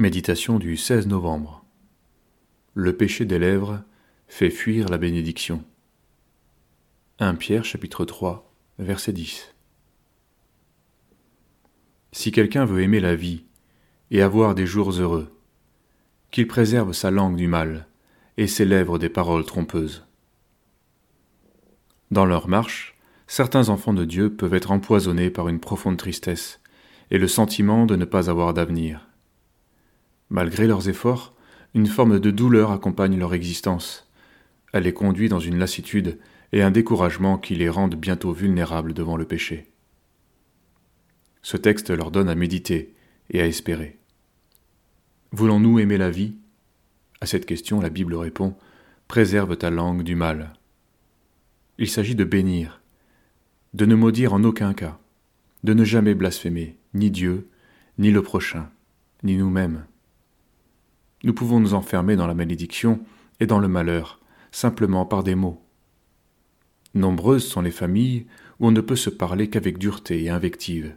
Méditation du 16 novembre. Le péché des lèvres fait fuir la bénédiction. 1 Pierre chapitre 3 verset 10. Si quelqu'un veut aimer la vie et avoir des jours heureux, qu'il préserve sa langue du mal et ses lèvres des paroles trompeuses. Dans leur marche, certains enfants de Dieu peuvent être empoisonnés par une profonde tristesse et le sentiment de ne pas avoir d'avenir. Malgré leurs efforts, une forme de douleur accompagne leur existence. Elle les conduit dans une lassitude et un découragement qui les rendent bientôt vulnérables devant le péché. Ce texte leur donne à méditer et à espérer. Voulons-nous aimer la vie? À cette question, la Bible répond Préserve ta langue du mal. Il s'agit de bénir, de ne maudire en aucun cas, de ne jamais blasphémer ni Dieu, ni le prochain, ni nous-mêmes. Nous pouvons nous enfermer dans la malédiction et dans le malheur, simplement par des mots. Nombreuses sont les familles où on ne peut se parler qu'avec dureté et invective.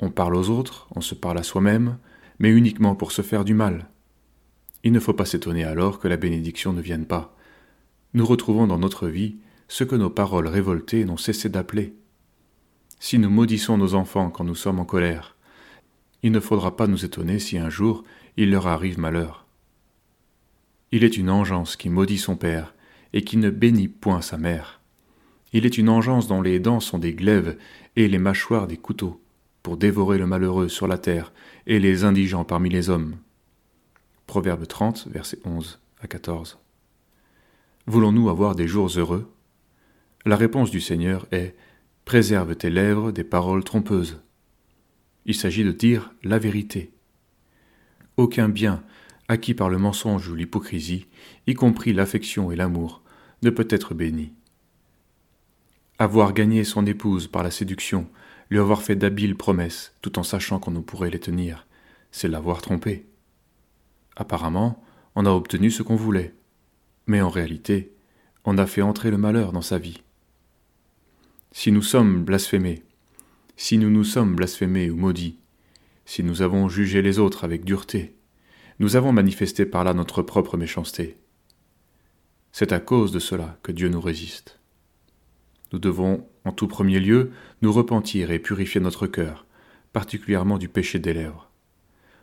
On parle aux autres, on se parle à soi-même, mais uniquement pour se faire du mal. Il ne faut pas s'étonner alors que la bénédiction ne vienne pas. Nous retrouvons dans notre vie ce que nos paroles révoltées n'ont cessé d'appeler. Si nous maudissons nos enfants quand nous sommes en colère, il ne faudra pas nous étonner si un jour il leur arrive malheur. Il est une engeance qui maudit son père et qui ne bénit point sa mère. Il est une engeance dont les dents sont des glaives et les mâchoires des couteaux, pour dévorer le malheureux sur la terre et les indigents parmi les hommes. Proverbe 30, versets 11 à 14. Voulons-nous avoir des jours heureux? La réponse du Seigneur est Préserve tes lèvres des paroles trompeuses. Il s'agit de dire la vérité, aucun bien acquis par le mensonge ou l'hypocrisie, y compris l'affection et l'amour, ne peut être béni. Avoir gagné son épouse par la séduction, lui avoir fait d'habiles promesses, tout en sachant qu'on ne pourrait les tenir, c'est l'avoir trompé. Apparemment, on a obtenu ce qu'on voulait, mais en réalité, on a fait entrer le malheur dans sa vie. Si nous sommes blasphémés, si nous nous sommes blasphémés ou maudits, si nous avons jugé les autres avec dureté, nous avons manifesté par là notre propre méchanceté. C'est à cause de cela que Dieu nous résiste. Nous devons, en tout premier lieu, nous repentir et purifier notre cœur, particulièrement du péché des lèvres.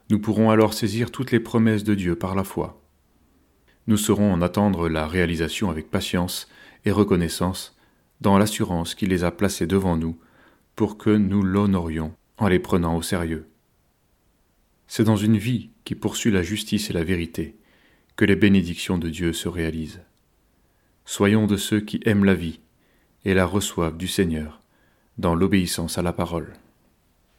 Nous pourrons alors saisir toutes les promesses de Dieu par la foi. Nous saurons en attendre la réalisation avec patience et reconnaissance, dans l'assurance qu'il les a placées devant nous, pour que nous l'honorions en les prenant au sérieux. C'est dans une vie qui poursuit la justice et la vérité que les bénédictions de Dieu se réalisent. Soyons de ceux qui aiment la vie et la reçoivent du Seigneur dans l'obéissance à la parole.